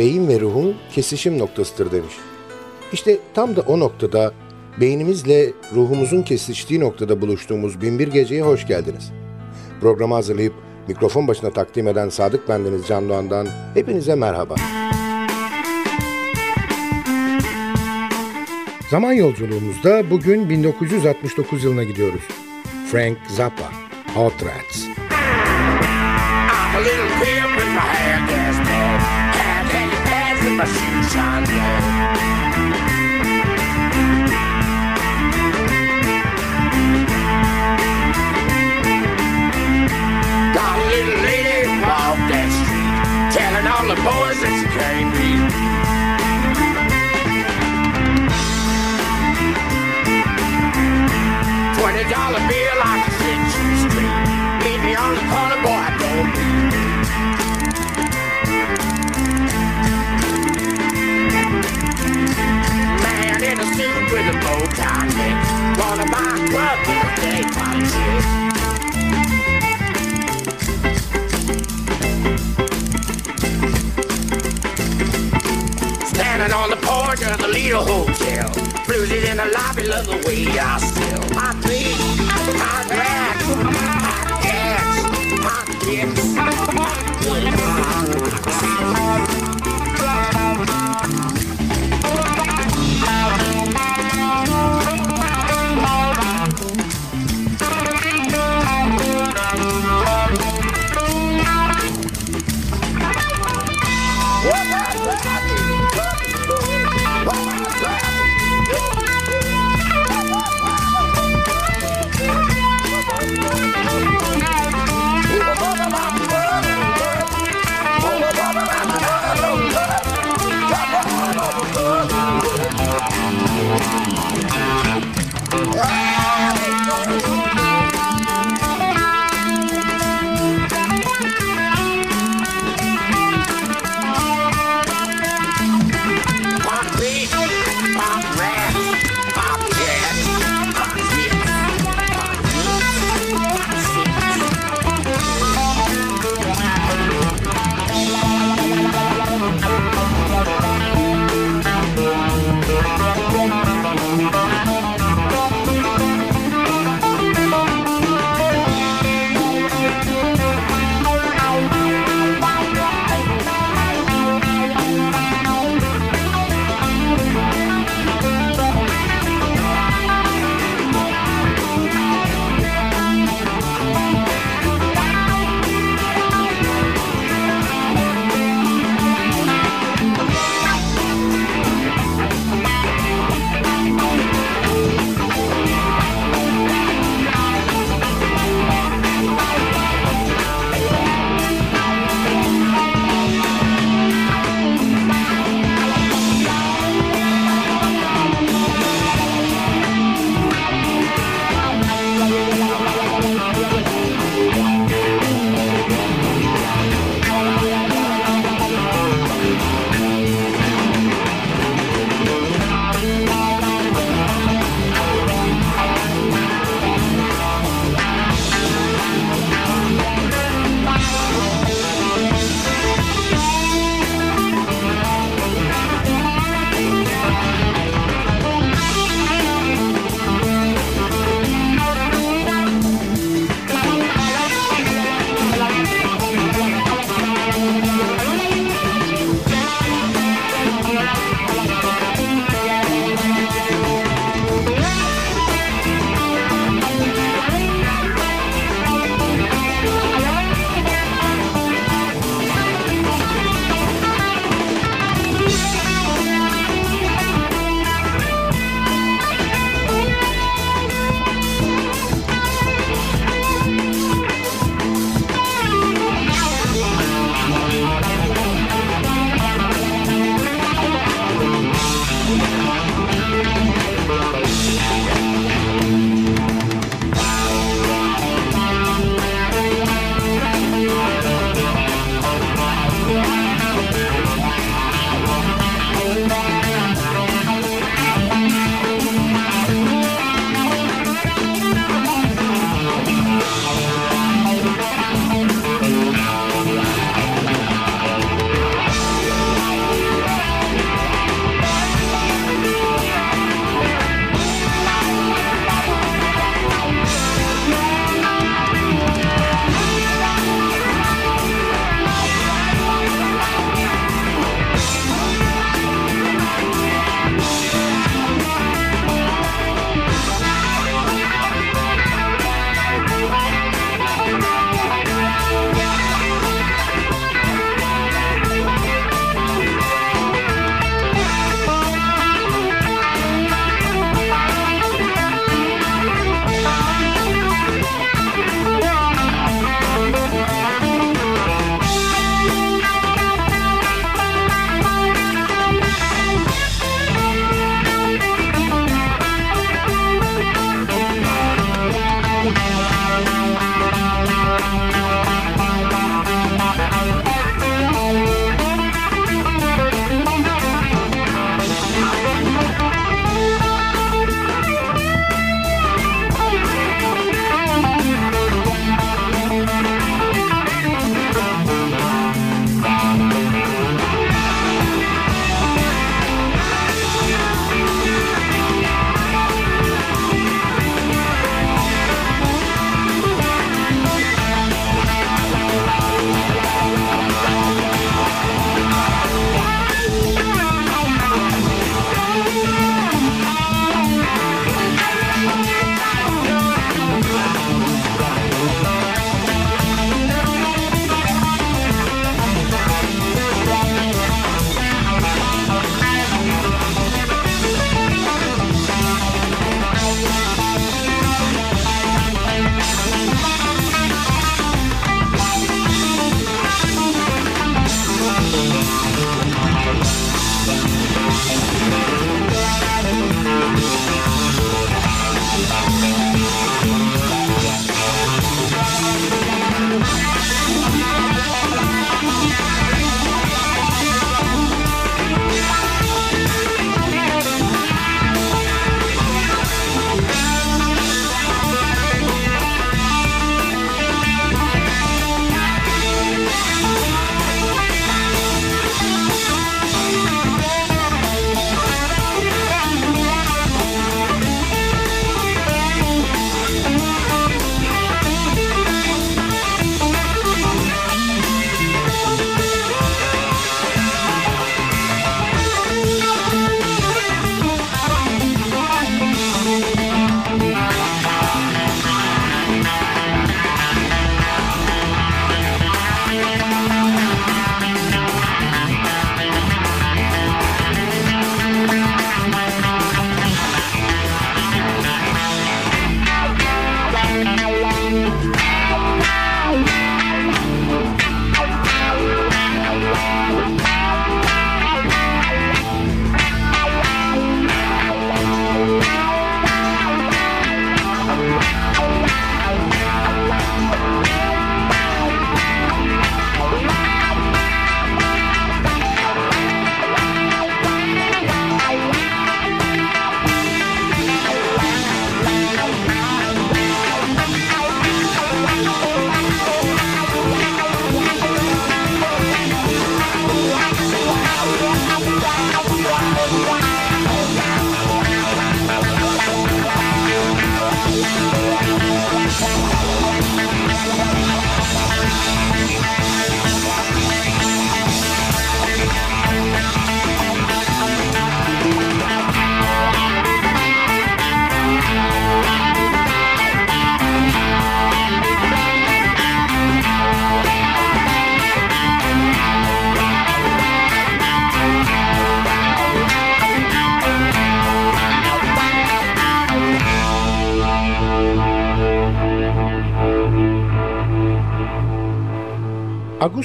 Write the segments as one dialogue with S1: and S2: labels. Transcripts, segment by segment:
S1: beyin ve ruhun kesişim noktasıdır demiş. İşte tam da o noktada beynimizle ruhumuzun kesiştiği noktada buluştuğumuz Binbir Gece'ye hoş geldiniz. Programı hazırlayıp mikrofon başına takdim eden Sadık Bendeniz Can Doğan'dan hepinize merhaba. Zaman yolculuğumuzda bugün 1969 yılına gidiyoruz. Frank Zappa, Hot Rats. I'm a little pimp with my Got a little lady walk that street, telling all the boys that she can't read. Twenty dollar bill, I can set you straight. Meet me on the corner, boy, I don't need with a bow tie. Wanna buy club with a day chick.
S2: Standing on the porch of the Lido Hotel. Blues in the lobby, love the way I still. My feet, my back, my gas, my kicks.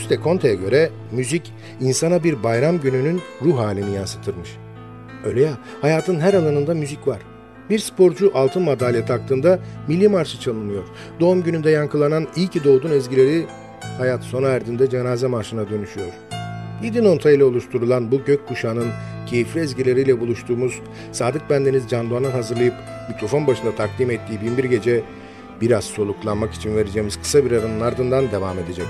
S1: Auguste Comte'ye göre müzik insana bir bayram gününün ruh halini yansıtırmış. Öyle ya, hayatın her alanında müzik var. Bir sporcu altın madalya taktığında milli marşı çalınıyor. Doğum gününde yankılanan iyi ki doğdun ezgileri hayat sona erdiğinde cenaze marşına dönüşüyor. Yedi nota ile oluşturulan bu gökkuşağının keyifli ezgileriyle buluştuğumuz Sadık Bendeniz Can Doğan'ın hazırlayıp mikrofon başında takdim ettiği Binbir Gece biraz soluklanmak için vereceğimiz kısa bir aranın ardından devam edecek.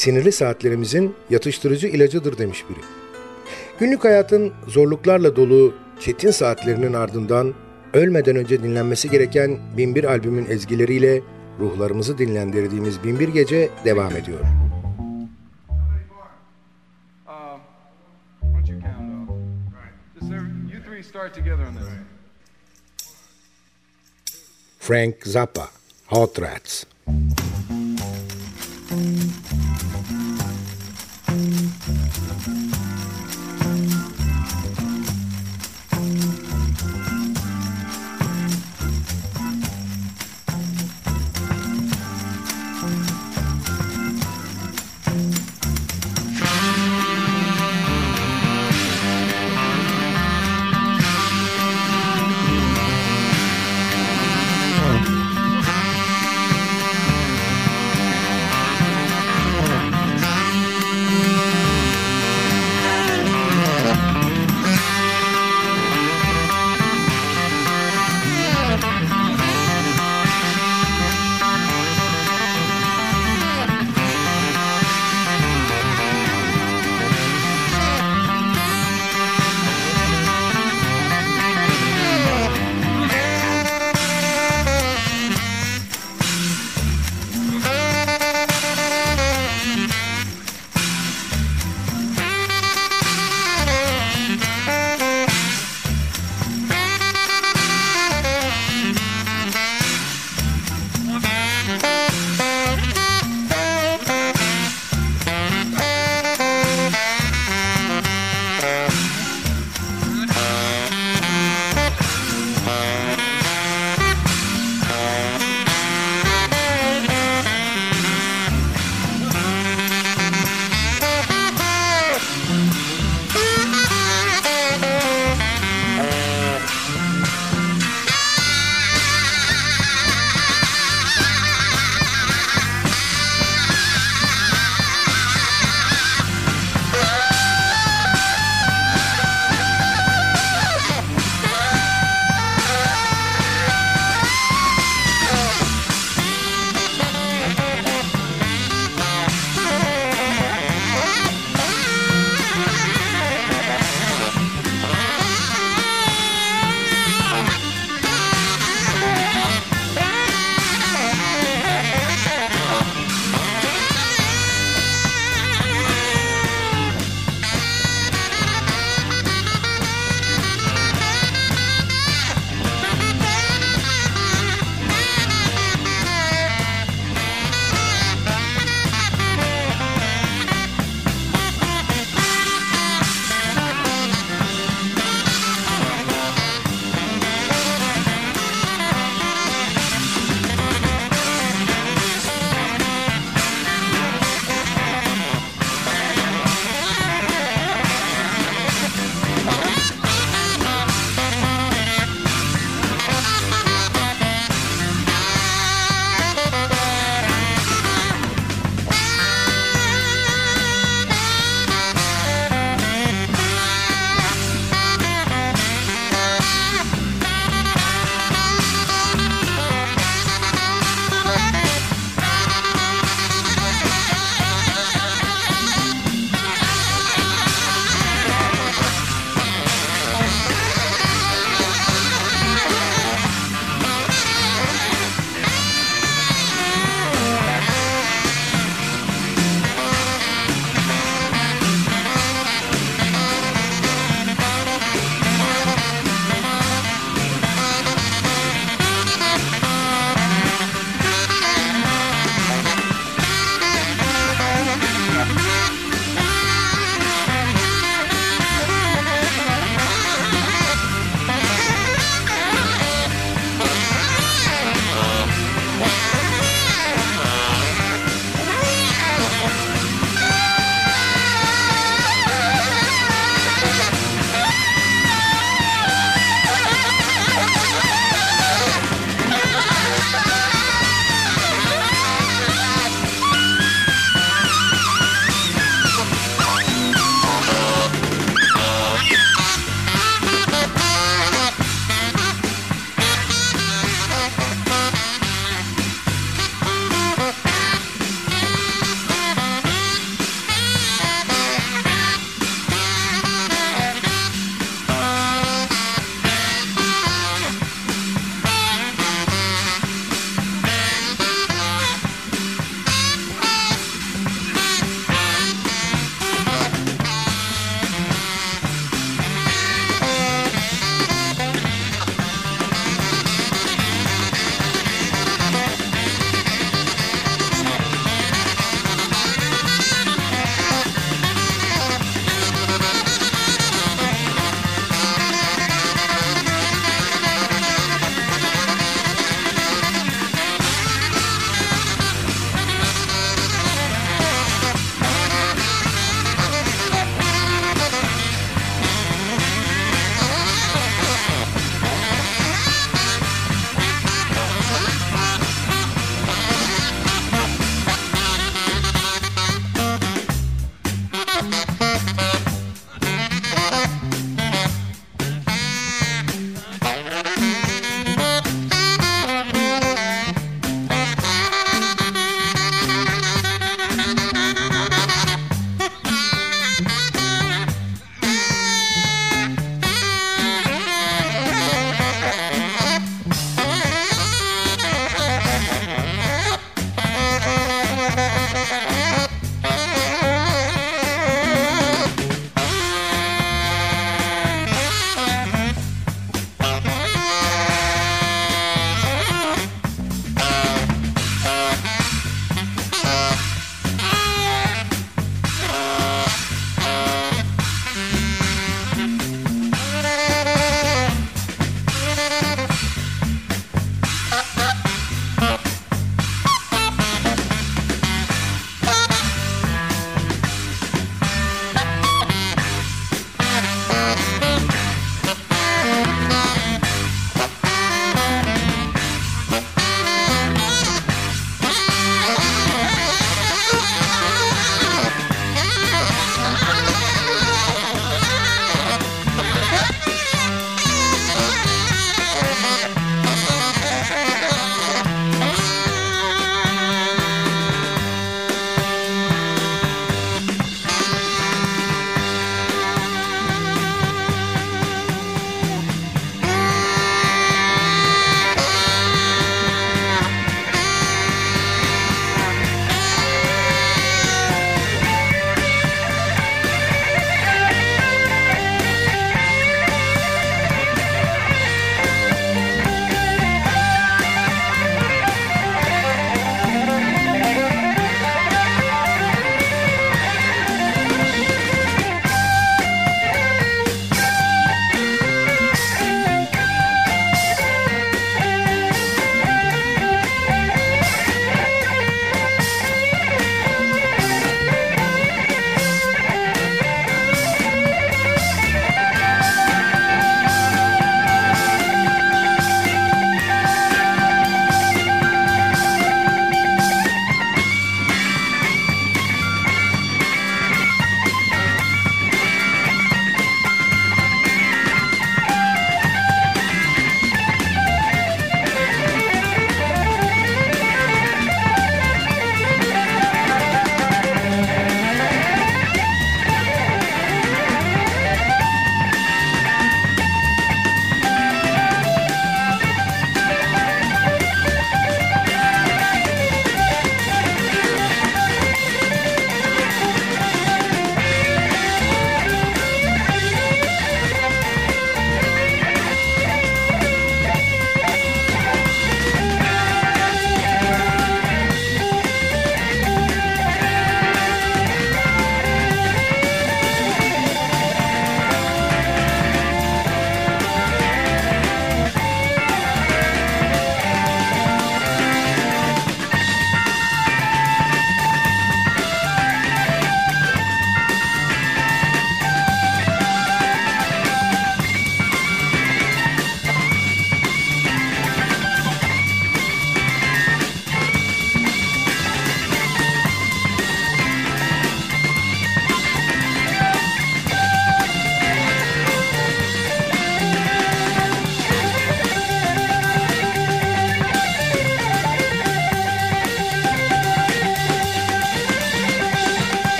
S1: Sinirli saatlerimizin yatıştırıcı ilacıdır demiş biri. Günlük hayatın zorluklarla dolu çetin saatlerinin ardından ölmeden önce dinlenmesi gereken Binbir albümün ezgileriyle ruhlarımızı dinlendirdiğimiz Binbir Gece devam ediyor. Frank Zappa, Hot Rats.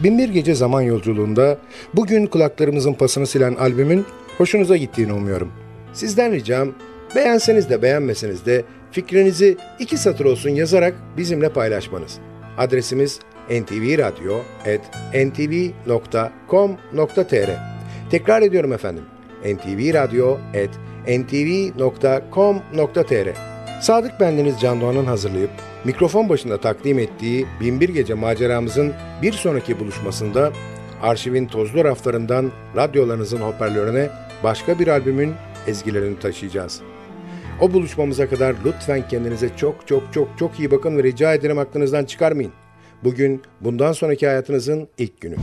S1: Binbir Gece Zaman Yolculuğunda bugün kulaklarımızın pasını silen albümün hoşunuza gittiğini umuyorum. Sizden ricam beğenseniz de beğenmeseniz de fikrinizi iki satır olsun yazarak bizimle paylaşmanız. Adresimiz ntvradio.ntv.com.tr Tekrar ediyorum efendim. ntvradio.ntv.com.tr Sadık Bendeniz Can Doğan'ın hazırlayıp mikrofon başında takdim ettiği Binbir Gece maceramızın bir sonraki buluşmasında arşivin tozlu raflarından radyolarınızın hoparlörüne başka bir albümün ezgilerini taşıyacağız. O buluşmamıza kadar lütfen kendinize çok çok çok çok iyi bakın ve rica ederim aklınızdan çıkarmayın. Bugün bundan sonraki hayatınızın ilk günü.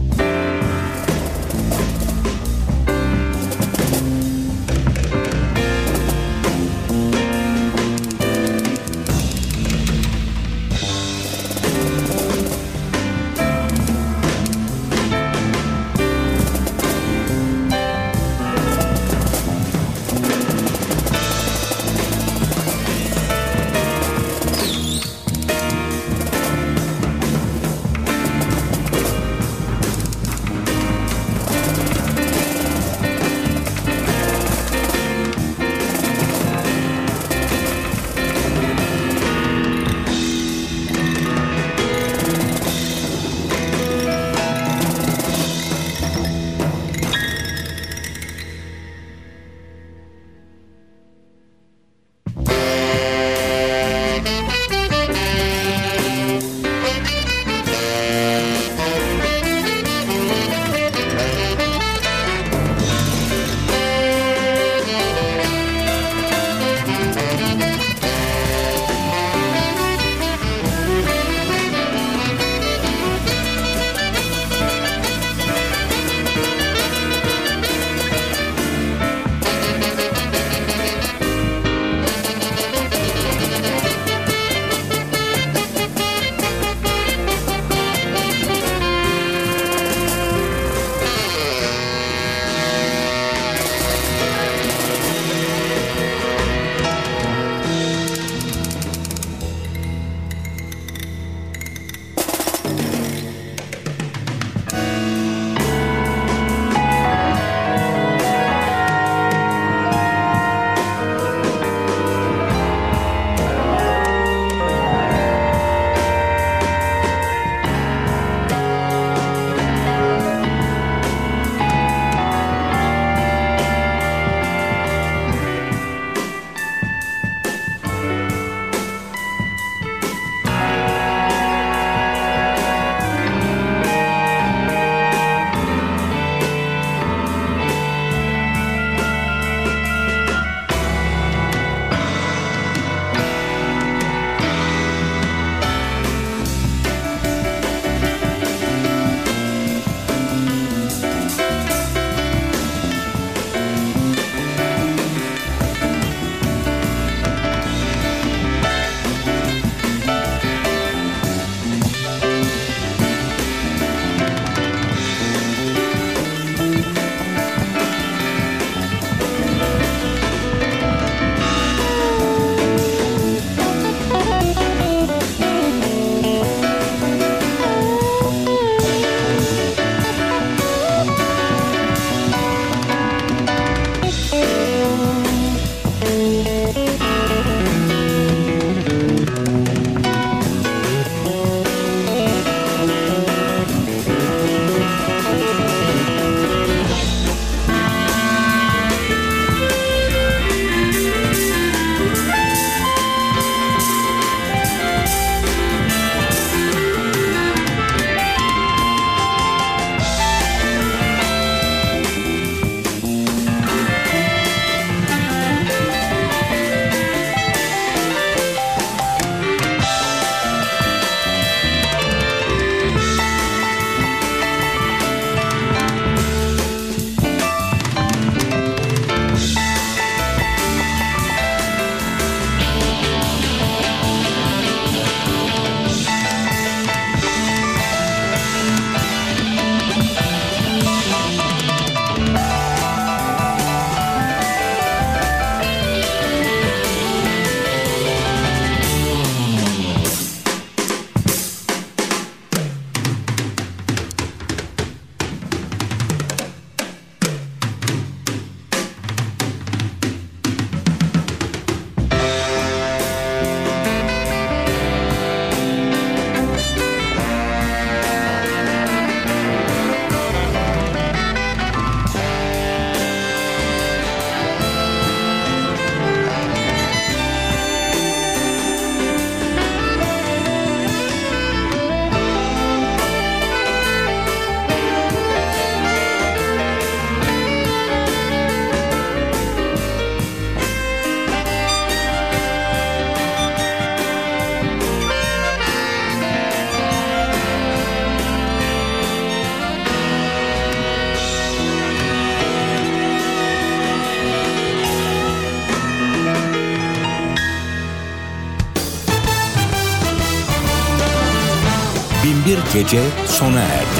S3: Gece sona erdi.